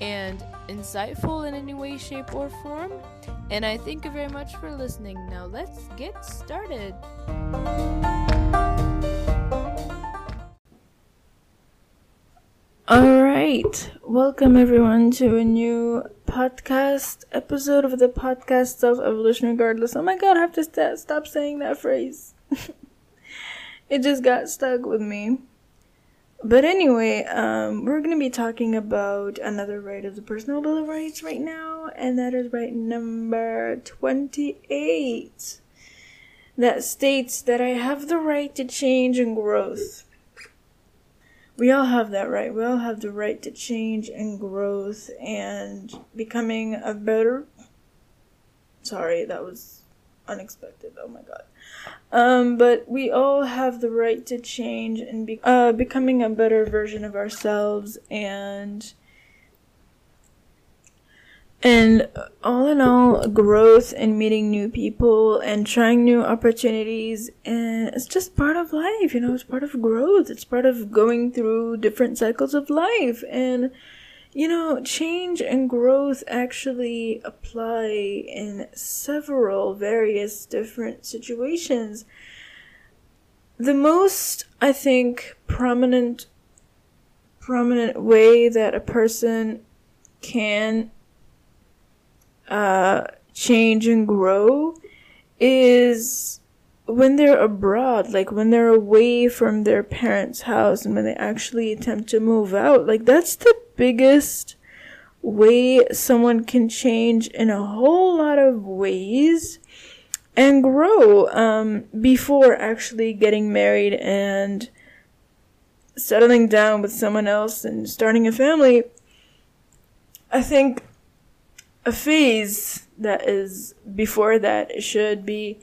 and insightful in any way, shape, or form. And I thank you very much for listening. Now let's get started. All right, welcome everyone to a new podcast episode of the podcast Self Evolution Regardless. Oh my god, I have to st- stop saying that phrase. it just got stuck with me. But anyway, um, we're gonna be talking about another right of the personal bill of rights right now, and that is right number twenty-eight. That states that I have the right to change and growth. We all have that right. We all have the right to change and growth and becoming a better. Sorry, that was unexpected. Oh my god. Um, but we all have the right to change and be uh, becoming a better version of ourselves and and all in all growth and meeting new people and trying new opportunities and it's just part of life you know it's part of growth it's part of going through different cycles of life and you know, change and growth actually apply in several various different situations. The most, I think, prominent prominent way that a person can uh, change and grow is when they're abroad, like when they're away from their parents' house and when they actually attempt to move out. Like that's the biggest way someone can change in a whole lot of ways and grow um, before actually getting married and settling down with someone else and starting a family. I think a phase that is before that should be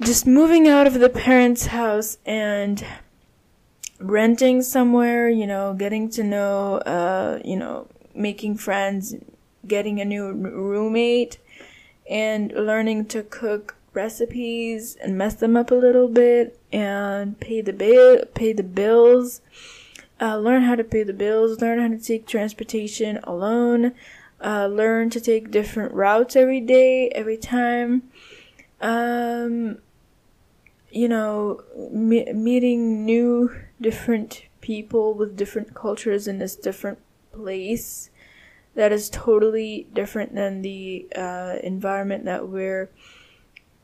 just moving out of the parents' house and renting somewhere, you know, getting to know, uh, you know, making friends, getting a new roommate, and learning to cook recipes and mess them up a little bit and pay the bill, pay the bills, uh, learn how to pay the bills, learn how to take transportation alone, uh, learn to take different routes every day, every time. Um, you know, me- meeting new different people with different cultures in this different place that is totally different than the uh, environment that we're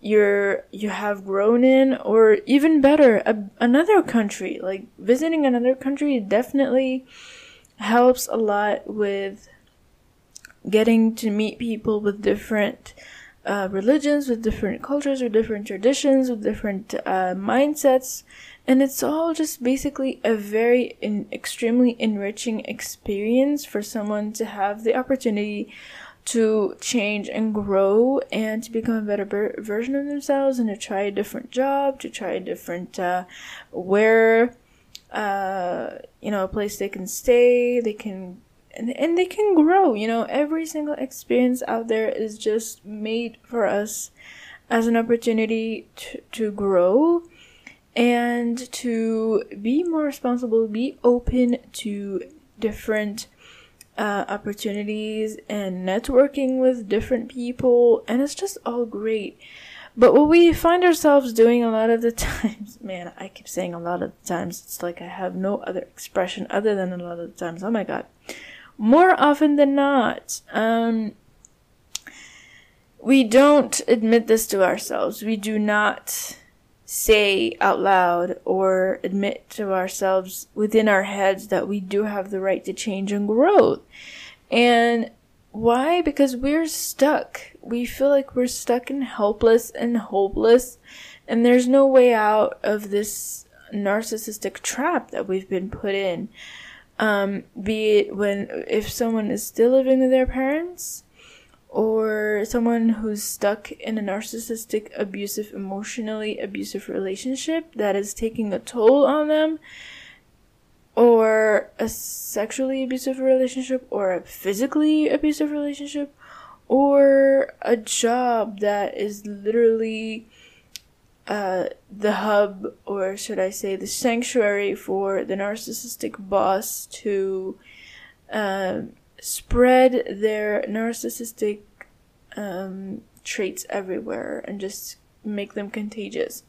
you're you have grown in or even better a, another country. Like visiting another country definitely helps a lot with getting to meet people with different uh, religions, with different cultures, with different traditions, with different uh, mindsets, and it's all just basically a very in, extremely enriching experience for someone to have the opportunity to change and grow and to become a better ber- version of themselves and to try a different job, to try a different uh, wear uh, you know, a place they can stay, they can and, and they can grow, you know, every single experience out there is just made for us as an opportunity to, to grow and to be more responsible, be open to different uh, opportunities and networking with different people, and it's just all great. But what we find ourselves doing a lot of the times, man, I keep saying a lot of the times, it's like I have no other expression other than a lot of the times. Oh my god. More often than not, um, we don't admit this to ourselves. We do not say out loud or admit to ourselves within our heads that we do have the right to change and growth. And why? Because we're stuck. We feel like we're stuck and helpless and hopeless, and there's no way out of this narcissistic trap that we've been put in. Um, be it when if someone is still living with their parents, or someone who's stuck in a narcissistic, abusive, emotionally abusive relationship that is taking a toll on them, or a sexually abusive relationship, or a physically abusive relationship, or a job that is literally uh, the hub, or should I say, the sanctuary for the narcissistic boss to. Uh, spread their narcissistic um, traits everywhere and just make them contagious.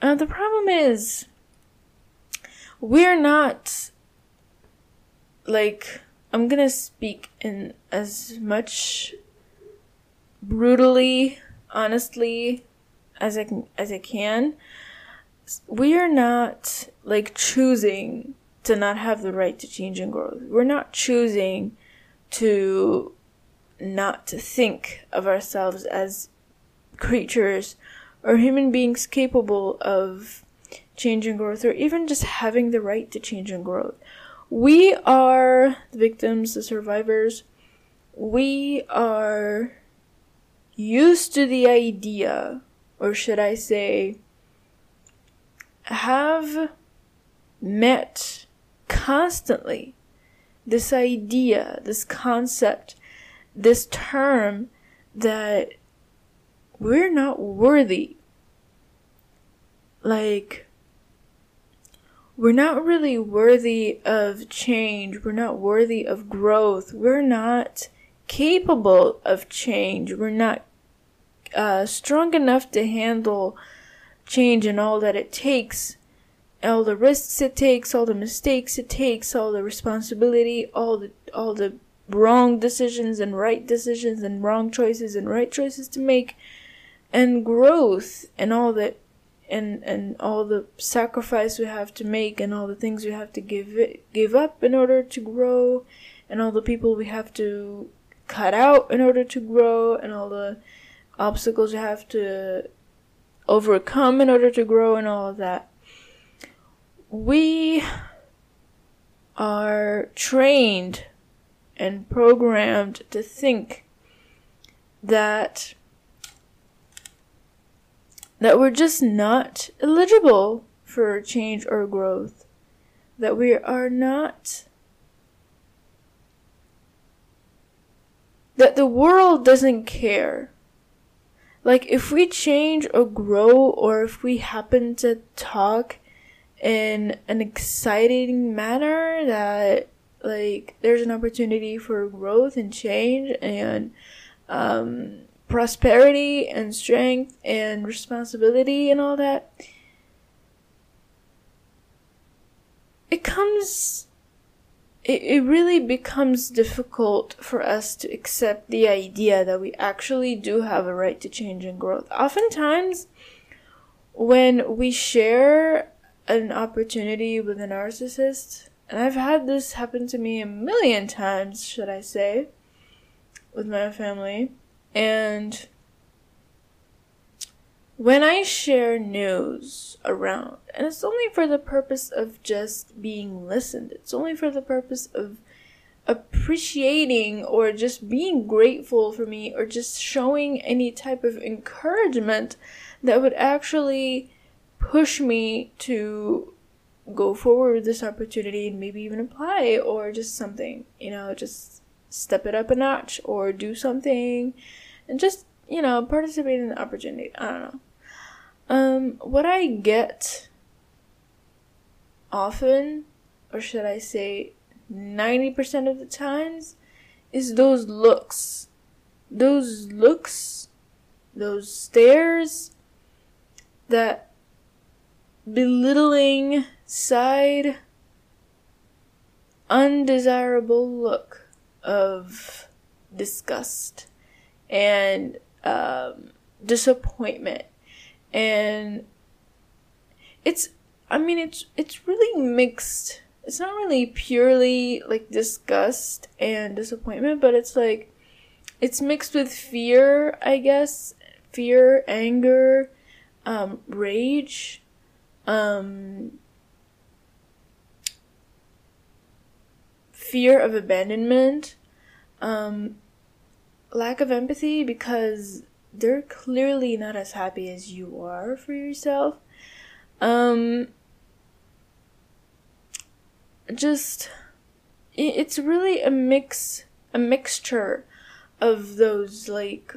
Uh, the problem is, we're not like I'm gonna speak in as much brutally, honestly as I can, as I can. We are not like choosing to not have the right to change and growth. We're not choosing to not think of ourselves as creatures or human beings capable of change and growth or even just having the right to change and growth. We are the victims, the survivors. We are used to the idea, or should I say, have met constantly this idea, this concept, this term that we're not worthy. Like, we're not really worthy of change. We're not worthy of growth. We're not capable of change. We're not uh, strong enough to handle change and all that it takes all the risks it takes, all the mistakes it takes, all the responsibility, all the all the wrong decisions and right decisions and wrong choices and right choices to make and growth and all that and and all the sacrifice we have to make and all the things we have to give give up in order to grow and all the people we have to cut out in order to grow and all the obstacles you have to overcome in order to grow and all of that. We are trained and programmed to think that that we're just not eligible for change or growth that we are not that the world doesn't care like if we change or grow or if we happen to talk in an exciting manner that like there's an opportunity for growth and change and um, prosperity and strength and responsibility and all that it comes it, it really becomes difficult for us to accept the idea that we actually do have a right to change and growth oftentimes when we share an opportunity with a narcissist, and I've had this happen to me a million times, should I say, with my family. And when I share news around, and it's only for the purpose of just being listened, it's only for the purpose of appreciating or just being grateful for me or just showing any type of encouragement that would actually push me to go forward with this opportunity and maybe even apply or just something, you know, just step it up a notch or do something and just, you know, participate in the opportunity. I don't know. Um, what I get often, or should I say 90% of the times, is those looks. Those looks, those stares, that belittling side, undesirable look of disgust and um, disappointment and it's i mean it's it's really mixed. It's not really purely like disgust and disappointment but it's like it's mixed with fear i guess. Fear anger um, rage um, fear of abandonment um, lack of empathy because they're clearly not as happy as you are for yourself. Um, just it's really a mix, a mixture of those like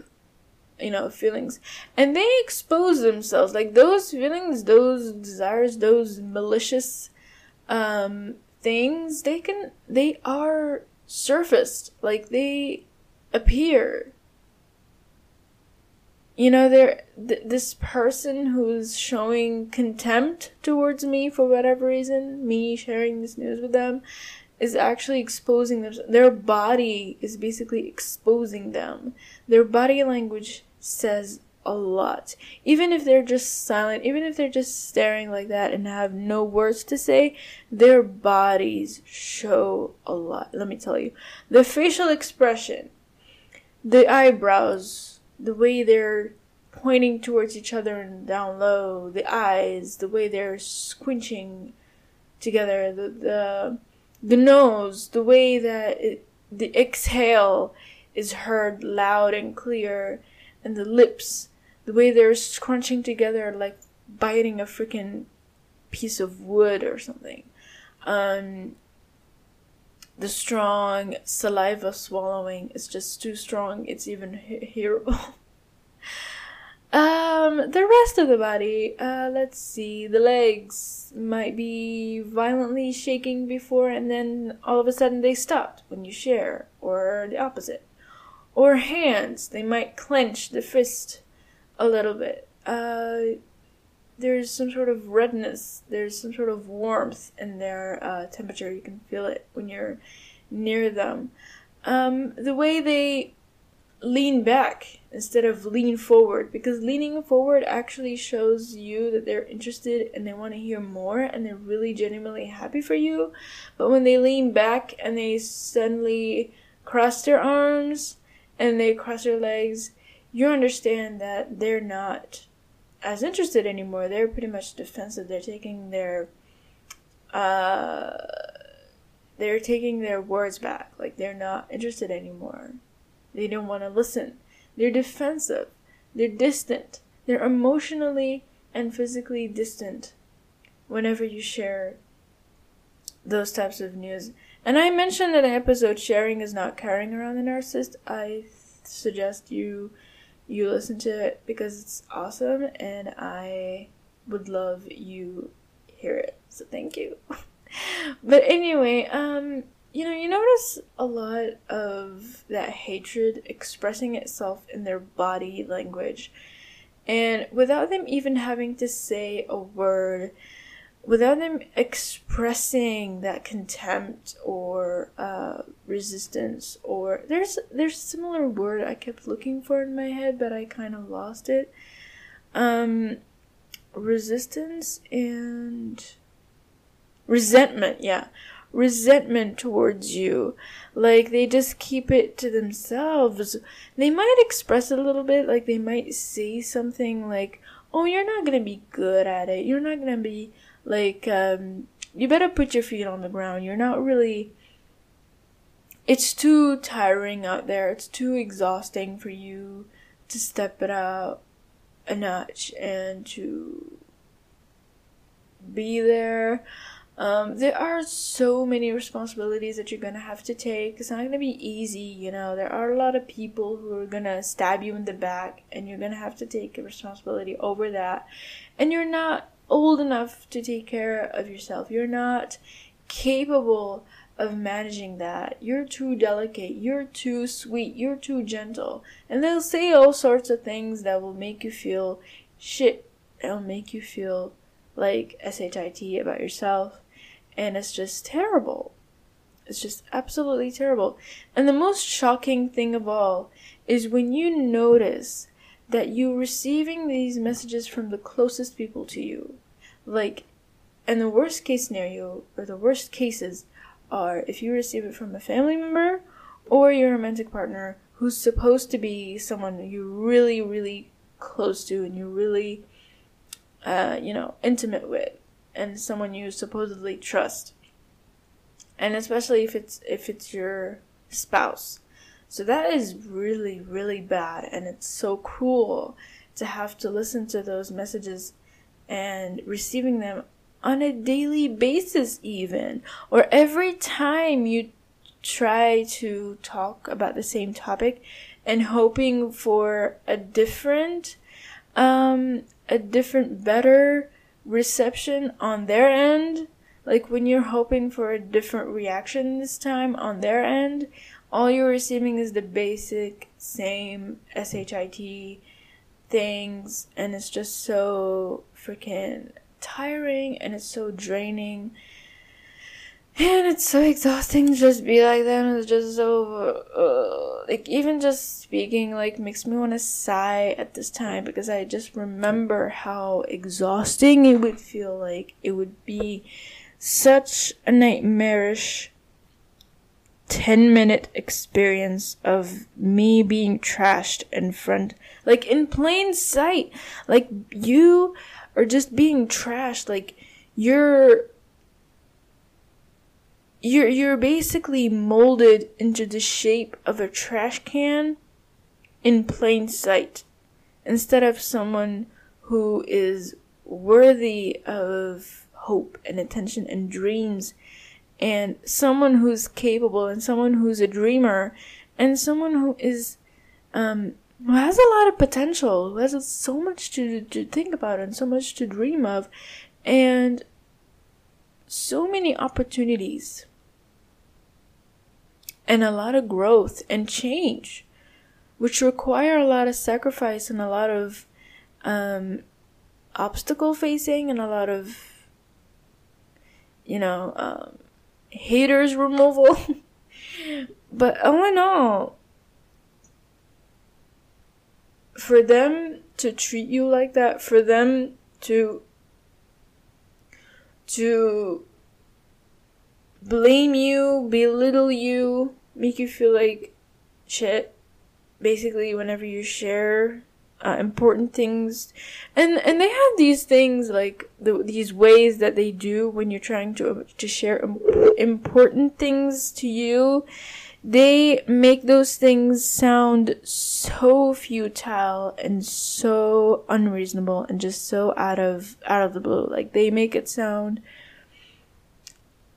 you know feelings. And they expose themselves like those feelings those desires those malicious um things they can they are surfaced. Like they appear you know there th- this person who's showing contempt towards me for whatever reason me sharing this news with them is actually exposing them their body is basically exposing them. Their body language says a lot. Even if they're just silent even if they're just staring like that and have no words to say their bodies show a lot. Let me tell you. The facial expression the eyebrows the way they're pointing towards each other and down low, the eyes, the way they're squinching together, the the, the nose, the way that it, the exhale is heard loud and clear, and the lips, the way they're scrunching together like biting a freaking piece of wood or something. Um, the strong saliva swallowing is just too strong. It's even he- hearable. um, the rest of the body, uh, let's see. The legs might be violently shaking before and then all of a sudden they stopped when you share, or the opposite. Or hands, they might clench the fist a little bit. Uh, there's some sort of redness, there's some sort of warmth in their uh, temperature. You can feel it when you're near them. Um, the way they lean back instead of lean forward, because leaning forward actually shows you that they're interested and they want to hear more and they're really genuinely happy for you. But when they lean back and they suddenly cross their arms and they cross their legs, you understand that they're not as interested anymore. They're pretty much defensive. They're taking their uh they're taking their words back. Like they're not interested anymore. They don't want to listen. They're defensive. They're distant. They're emotionally and physically distant whenever you share those types of news. And I mentioned in an episode sharing is not carrying around the narcissist. I suggest you you listen to it because it's awesome and I would love you hear it. So thank you. but anyway, um you know, you notice a lot of that hatred expressing itself in their body language. And without them even having to say a word, without them expressing that contempt or uh, resistance or there's there's a similar word I kept looking for in my head but I kind of lost it. Um resistance and resentment yeah. Resentment towards you. Like they just keep it to themselves. They might express it a little bit like they might say something like oh you're not gonna be good at it. You're not gonna be like, um, you better put your feet on the ground. You're not really. It's too tiring out there. It's too exhausting for you to step it out a notch and to be there. Um, there are so many responsibilities that you're gonna have to take. It's not gonna be easy, you know. There are a lot of people who are gonna stab you in the back, and you're gonna have to take responsibility over that. And you're not old enough to take care of yourself. You're not capable of managing that. You're too delicate. You're too sweet. You're too gentle. And they'll say all sorts of things that will make you feel shit. It'll make you feel like SHIT about yourself. And it's just terrible. It's just absolutely terrible. And the most shocking thing of all is when you notice that you're receiving these messages from the closest people to you. Like, and the worst case scenario, or the worst cases, are if you receive it from a family member or your romantic partner who's supposed to be someone you're really, really close to and you're really, uh, you know, intimate with, and someone you supposedly trust. And especially if it's if it's your spouse. So that is really, really bad, and it's so cruel to have to listen to those messages and receiving them on a daily basis, even, or every time you try to talk about the same topic and hoping for a different, um, a different, better reception on their end. Like when you're hoping for a different reaction this time on their end, all you're receiving is the basic same SHIT things, and it's just so freaking tiring and it's so draining. And it's so exhausting to just be like. And it's just so, uh, like, even just speaking, like, makes me want to sigh at this time because I just remember how exhausting it would feel like. It would be such a nightmarish 10 minute experience of me being trashed in front, like, in plain sight. Like, you are just being trashed like you're you're you're basically molded into the shape of a trash can in plain sight instead of someone who is worthy of hope and attention and dreams and someone who's capable and someone who's a dreamer and someone who is um, who has a lot of potential, who has so much to, to think about and so much to dream of, and so many opportunities, and a lot of growth and change, which require a lot of sacrifice and a lot of um, obstacle facing and a lot of, you know, um, haters removal. but all in all, for them to treat you like that, for them to to blame you, belittle you, make you feel like shit. Basically, whenever you share uh, important things, and and they have these things like the, these ways that they do when you're trying to to share important things to you. They make those things sound so futile and so unreasonable and just so out of out of the blue. Like they make it sound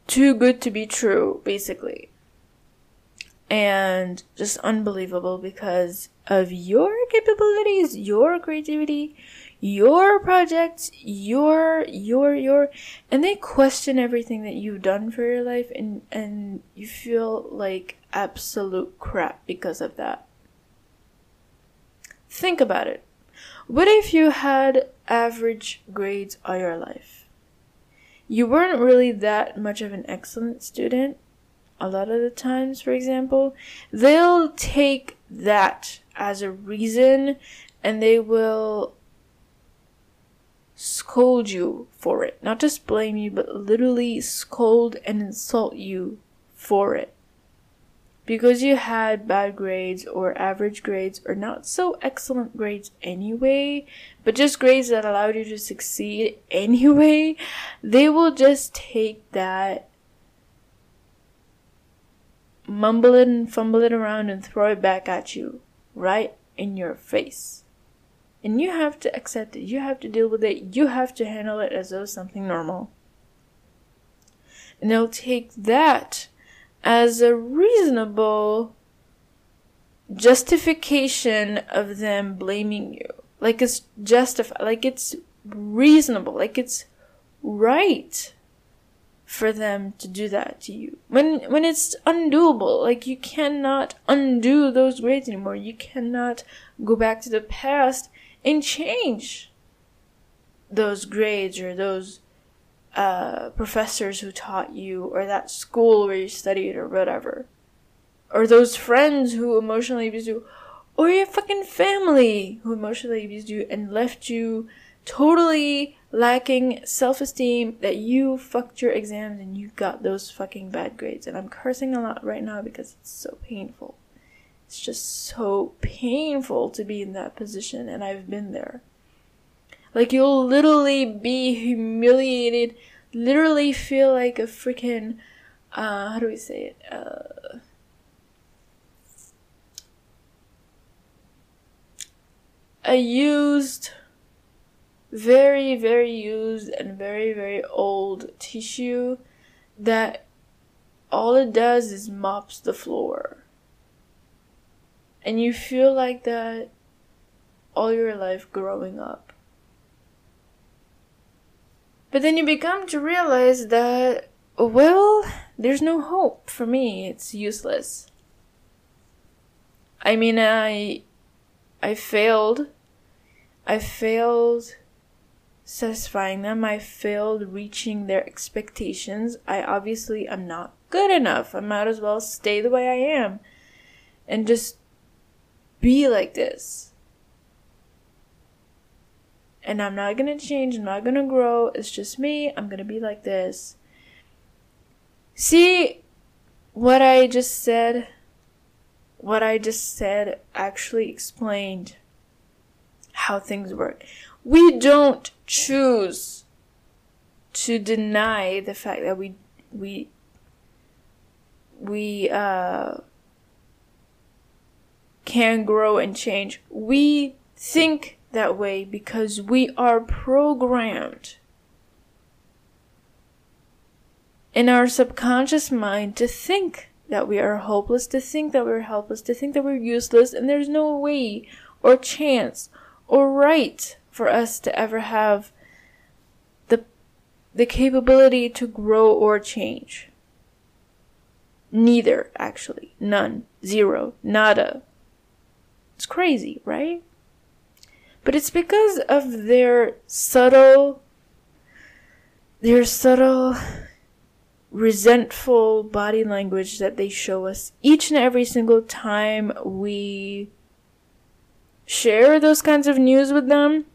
too good to be true basically and just unbelievable because of your capabilities your creativity your projects, your, your, your, and they question everything that you've done for your life and, and you feel like absolute crap because of that. Think about it. What if you had average grades all your life? You weren't really that much of an excellent student. A lot of the times, for example, they'll take that as a reason and they will scold you for it. Not just blame you, but literally scold and insult you for it. Because you had bad grades or average grades or not so excellent grades anyway, but just grades that allowed you to succeed anyway, they will just take that, mumble it and fumble it around and throw it back at you right in your face. And you have to accept it. You have to deal with it. You have to handle it as though something normal. And they'll take that as a reasonable justification of them blaming you. Like it's justified, like it's reasonable, like it's right for them to do that to you. When when it's undoable, like you cannot undo those grades anymore. You cannot go back to the past and change those grades or those uh, professors who taught you or that school where you studied or whatever. Or those friends who emotionally abused you. Or your fucking family who emotionally abused you and left you totally lacking self-esteem that you fucked your exams and you got those fucking bad grades. And I'm cursing a lot right now because it's so painful. It's just so painful to be in that position and I've been there. Like you'll literally be humiliated, literally feel like a freaking uh how do we say it? Uh a used very very used and very very old tissue that all it does is mops the floor. And you feel like that all your life growing up. But then you become to realize that, well, there's no hope for me. It's useless. I mean, I, I failed. I failed satisfying them. I failed reaching their expectations. I obviously am not good enough. I might as well stay the way I am and just be like this and I'm not gonna change, I'm not gonna grow, it's just me, I'm gonna be like this. See what I just said? What I just said actually explained how things work. We don't choose to deny the fact that we we we uh can grow and change. We think that way because we are programmed in our subconscious mind to think that we are hopeless, to think that we're helpless, to think that we're useless, and there's no way or chance or right for us to ever have the the capability to grow or change. Neither, actually. None. Zero. Nada. It's crazy, right? But it's because of their subtle, their subtle, resentful body language that they show us each and every single time we share those kinds of news with them.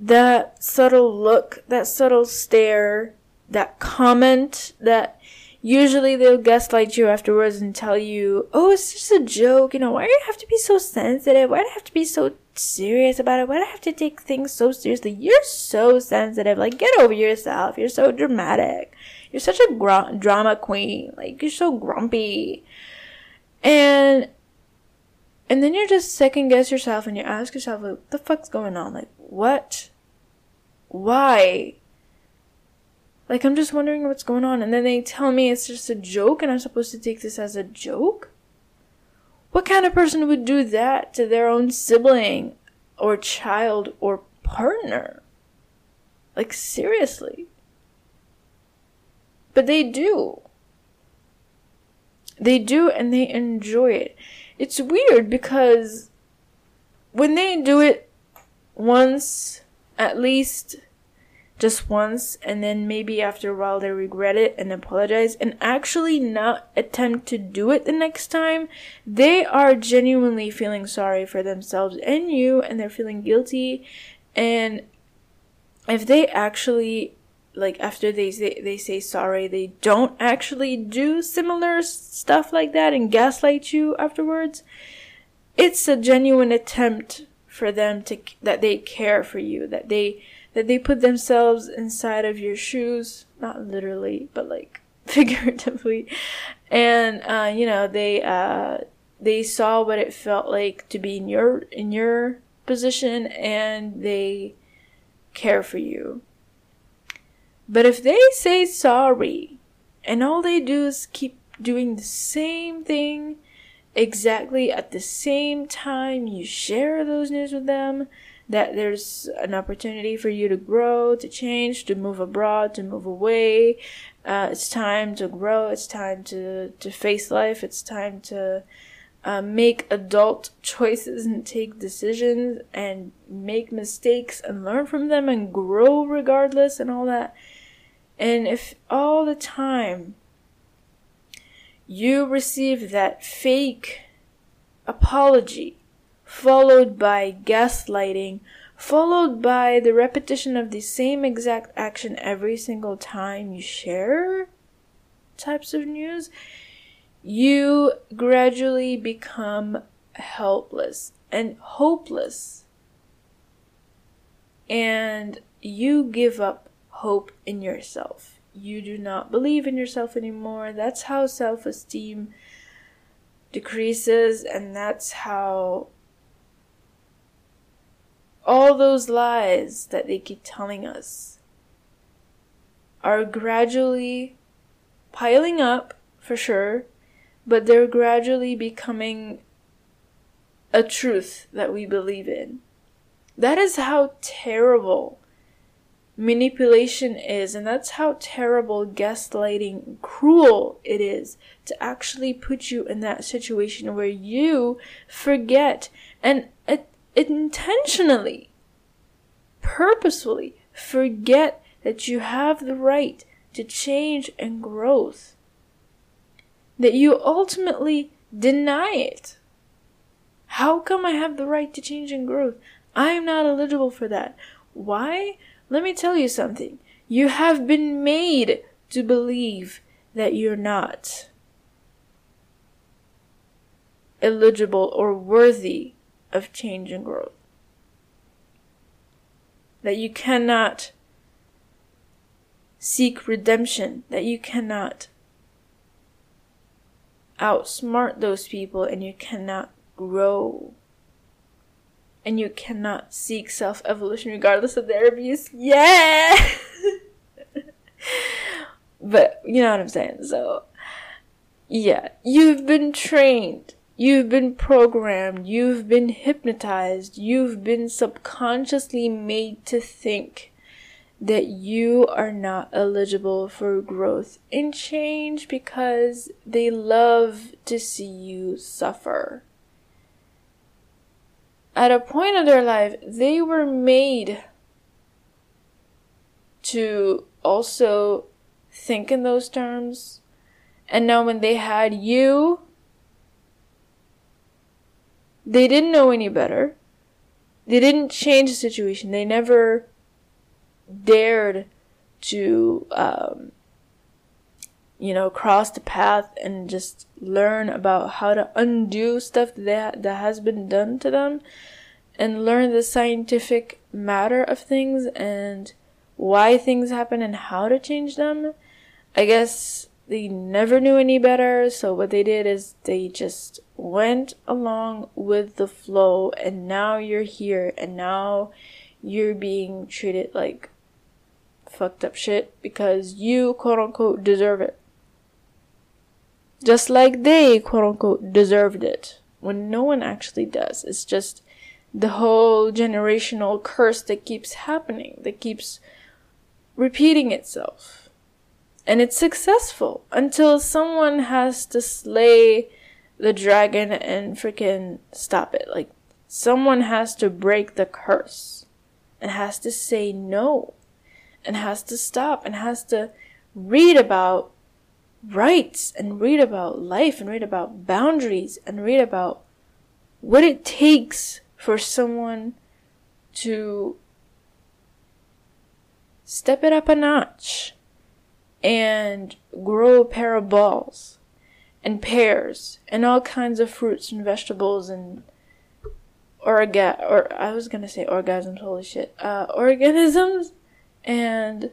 That subtle look, that subtle stare, that comment, that usually they'll gaslight you afterwards and tell you, oh, it's just a joke. You know, why do you have to be so sensitive? Why do you have to be so serious about it? Why do I have to take things so seriously? You're so sensitive. Like, get over yourself. You're so dramatic. You're such a gr- drama queen. Like, you're so grumpy. And, and then you just second guess yourself and you ask yourself, what the fuck's going on? Like, what? Why? Like, I'm just wondering what's going on. And then they tell me it's just a joke and I'm supposed to take this as a joke? What kind of person would do that to their own sibling or child or partner? Like, seriously. But they do. They do and they enjoy it. It's weird because when they do it once, at least just once and then maybe after a while they regret it and apologize and actually not attempt to do it the next time, they are genuinely feeling sorry for themselves and you and they're feeling guilty. And if they actually like after they say they say sorry they don't actually do similar stuff like that and gaslight you afterwards it's a genuine attempt for them to that they care for you that they that they put themselves inside of your shoes, not literally, but like figuratively, and uh, you know they uh, they saw what it felt like to be in your in your position, and they care for you. But if they say sorry and all they do is keep doing the same thing exactly at the same time you share those news with them, that there's an opportunity for you to grow, to change, to move abroad, to move away. Uh, it's time to grow. It's time to, to face life. It's time to uh, make adult choices and take decisions and make mistakes and learn from them and grow regardless and all that. And if all the time you receive that fake apology followed by gaslighting, followed by the repetition of the same exact action every single time you share types of news, you gradually become helpless and hopeless. And you give up hope in yourself. You do not believe in yourself anymore. That's how self esteem decreases, and that's how all those lies that they keep telling us are gradually piling up for sure, but they're gradually becoming a truth that we believe in. That is how terrible manipulation is, and that's how terrible gaslighting, cruel it is to actually put you in that situation where you forget and it intentionally, purposefully forget that you have the right to change and growth. That you ultimately deny it. How come I have the right to change and growth? I am not eligible for that. Why? Let me tell you something. You have been made to believe that you're not eligible or worthy of change and growth. That you cannot seek redemption, that you cannot outsmart those people, and you cannot grow. And you cannot seek self evolution regardless of their abuse. Yeah! but you know what I'm saying. So, yeah, you've been trained You've been programmed, you've been hypnotized, you've been subconsciously made to think that you are not eligible for growth and change because they love to see you suffer. At a point of their life, they were made to also think in those terms. And now, when they had you they didn't know any better. They didn't change the situation. They never dared to, um, you know, cross the path and just learn about how to undo stuff that that has been done to them, and learn the scientific matter of things and why things happen and how to change them. I guess they never knew any better, so what they did is they just went along with the flow, and now you're here, and now you're being treated like fucked up shit because you quote unquote deserve it. Just like they quote unquote deserved it when no one actually does. It's just the whole generational curse that keeps happening, that keeps repeating itself and it's successful until someone has to slay the dragon and freaking stop it. Like, someone has to break the curse and has to say no and has to stop and has to read about rights and read about life and read about boundaries and read about what it takes for someone to step it up a notch and grow a pair of balls and pears and all kinds of fruits and vegetables and orga or I was gonna say orgasms, holy shit. Uh organisms and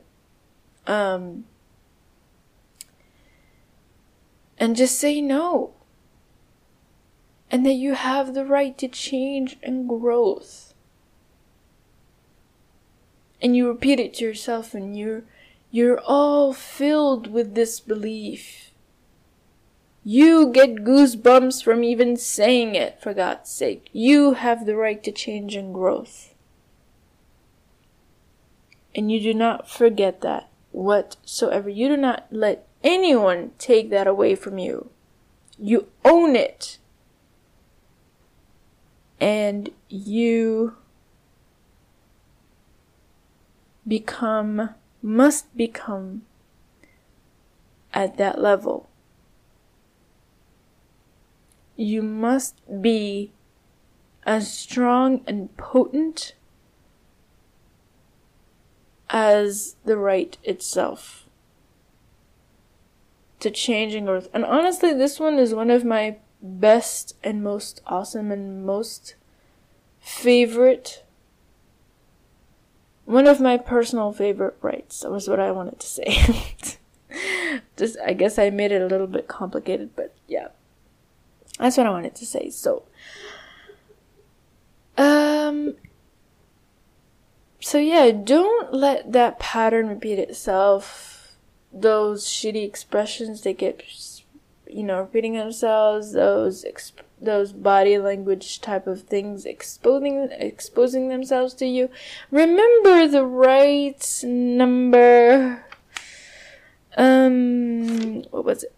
um and just say no. And that you have the right to change and growth. And you repeat it to yourself and you're You're all filled with this belief. You get goosebumps from even saying it, for God's sake. You have the right to change and growth. And you do not forget that whatsoever. You do not let anyone take that away from you. You own it. And you become, must become at that level. You must be as strong and potent as the right itself to changing growth. And honestly, this one is one of my best and most awesome and most favorite one of my personal favorite rights. That was what I wanted to say. Just I guess I made it a little bit complicated, but yeah. That's what I wanted to say. So um so yeah, don't let that pattern repeat itself. Those shitty expressions they get, you know, repeating themselves. Those exp- those body language type of things exposing exposing themselves to you. Remember the right number. Um, what was it?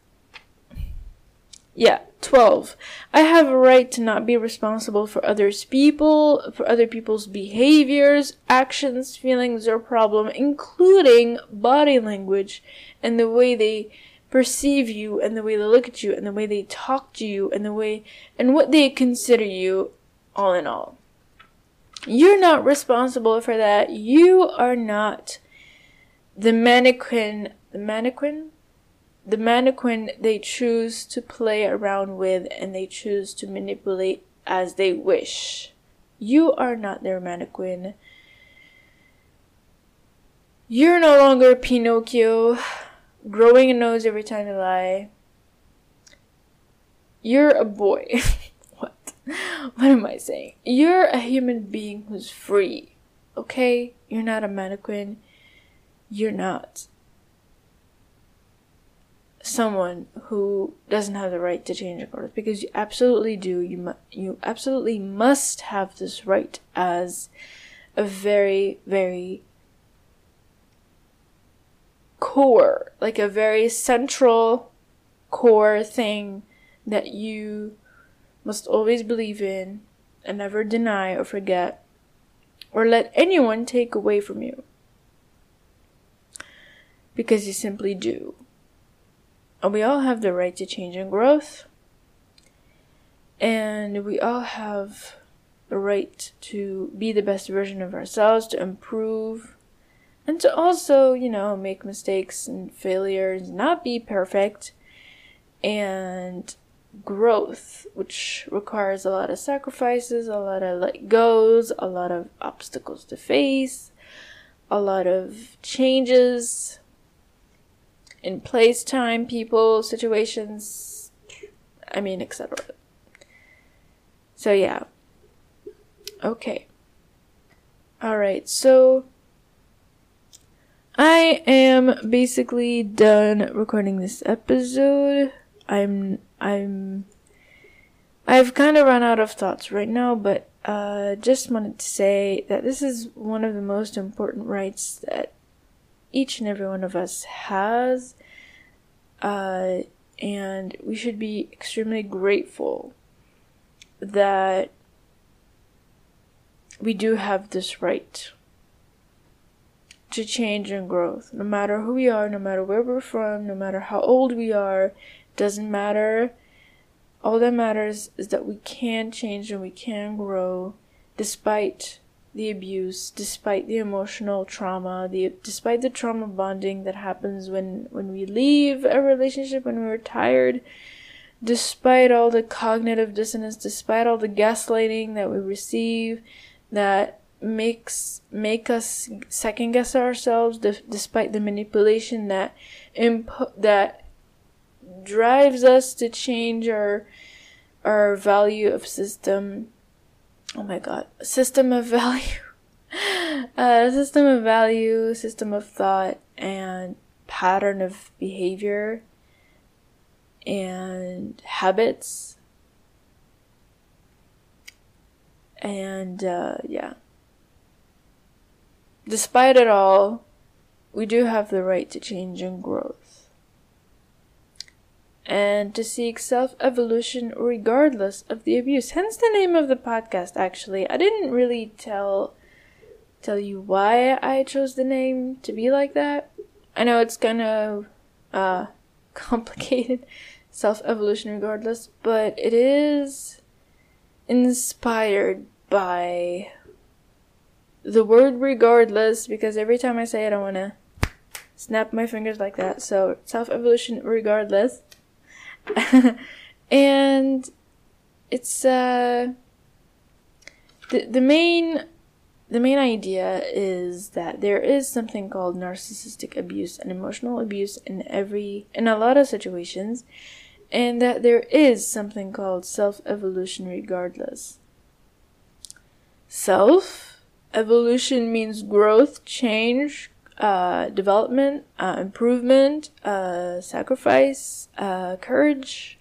Yeah, 12. I have a right to not be responsible for others people, for other people's behaviors, actions, feelings, or problem, including body language and the way they perceive you and the way they look at you and the way they talk to you and the way and what they consider you all in all. You're not responsible for that. You are not the mannequin, the mannequin the mannequin they choose to play around with and they choose to manipulate as they wish. You are not their mannequin. You're no longer Pinocchio, growing a nose every time you lie. You're a boy. what? What am I saying? You're a human being who's free. Okay? You're not a mannequin. You're not someone who doesn't have the right to change your course because you absolutely do. You mu- you absolutely must have this right as a very very core like a very central core thing that you must always believe in and never deny or forget or let anyone take away from you because you simply do we all have the right to change and growth. And we all have the right to be the best version of ourselves, to improve, and to also, you know, make mistakes and failures, not be perfect, and growth, which requires a lot of sacrifices, a lot of let goes, a lot of obstacles to face, a lot of changes, in place, time, people, situations, I mean, etc. So, yeah. Okay. Alright, so I am basically done recording this episode. I'm, I'm, I've kind of run out of thoughts right now, but, uh, just wanted to say that this is one of the most important rights that each and every one of us has. Uh, and we should be extremely grateful that we do have this right to change and growth. No matter who we are, no matter where we're from, no matter how old we are, doesn't matter. All that matters is that we can change and we can grow despite the abuse, despite the emotional trauma, the despite the trauma bonding that happens when when we leave a relationship when we're tired, despite all the cognitive dissonance, despite all the gaslighting that we receive that makes make us second guess ourselves despite the manipulation that that drives us to change our our value of system oh my god, system of value. a system of value, system of thought, and pattern of behavior and habits. And uh, yeah. Despite it all, we do have the right to change and growth. And to seek self evolution regardless of the abuse. Hence the name of the podcast, actually. I didn't really tell tell you why I chose the name to be like that. I know it's kind of uh, complicated, self evolution regardless, but it is inspired by the word regardless because every time I say it, I want to snap my fingers like that. So, self evolution regardless. and it's uh the the main the main idea is that there is something called narcissistic abuse and emotional abuse in every in a lot of situations and that there is something called self-evolution regardless. Self evolution means growth change uh, development uh, improvement uh, sacrifice uh, courage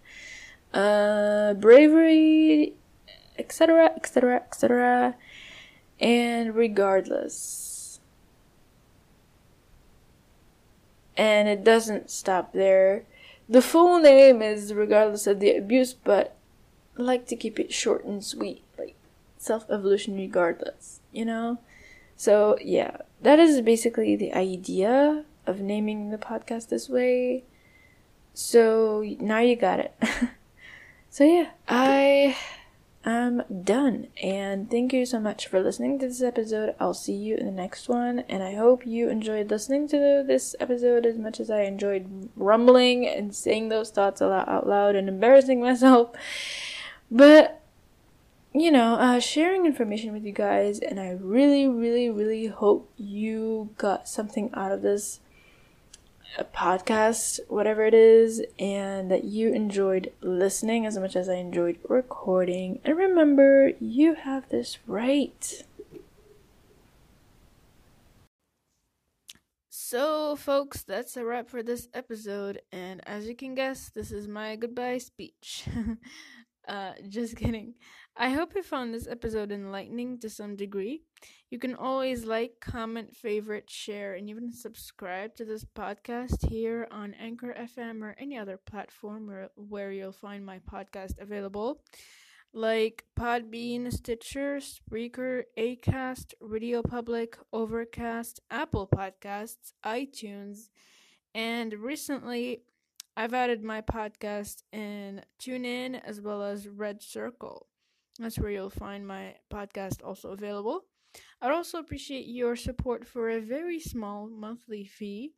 uh, bravery etc etc etc and regardless. And it doesn't stop there. The full name is regardless of the abuse, but I like to keep it short and sweet, like self evolution regardless, you know? So, yeah, that is basically the idea of naming the podcast this way. So, now you got it. so, yeah, I I'm done. And thank you so much for listening to this episode. I'll see you in the next one. And I hope you enjoyed listening to this episode as much as I enjoyed rumbling and saying those thoughts out loud and embarrassing myself. But, you know, uh, sharing information with you guys. And I really, really, really hope you got something out of this podcast, whatever it is, and that you enjoyed listening as much as I enjoyed recording. And remember, you have this right. So, folks, that's a wrap for this episode. And as you can guess, this is my goodbye speech. uh, just kidding. I hope you found this episode enlightening to some degree. You can always like, comment, favorite, share, and even subscribe to this podcast here on Anchor FM or any other platform where, where you'll find my podcast available, like Podbean, Stitcher, Spreaker, Acast, Radio Public, Overcast, Apple Podcasts, iTunes, and recently I've added my podcast in TuneIn as well as Red Circle. That's where you'll find my podcast also available. I'd also appreciate your support for a very small monthly fee.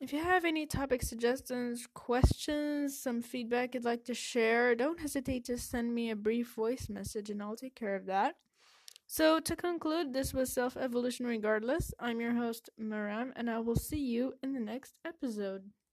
If you have any topic suggestions, questions, some feedback you'd like to share, don't hesitate to send me a brief voice message and I'll take care of that. So, to conclude, this was Self Evolution Regardless. I'm your host, Maram, and I will see you in the next episode.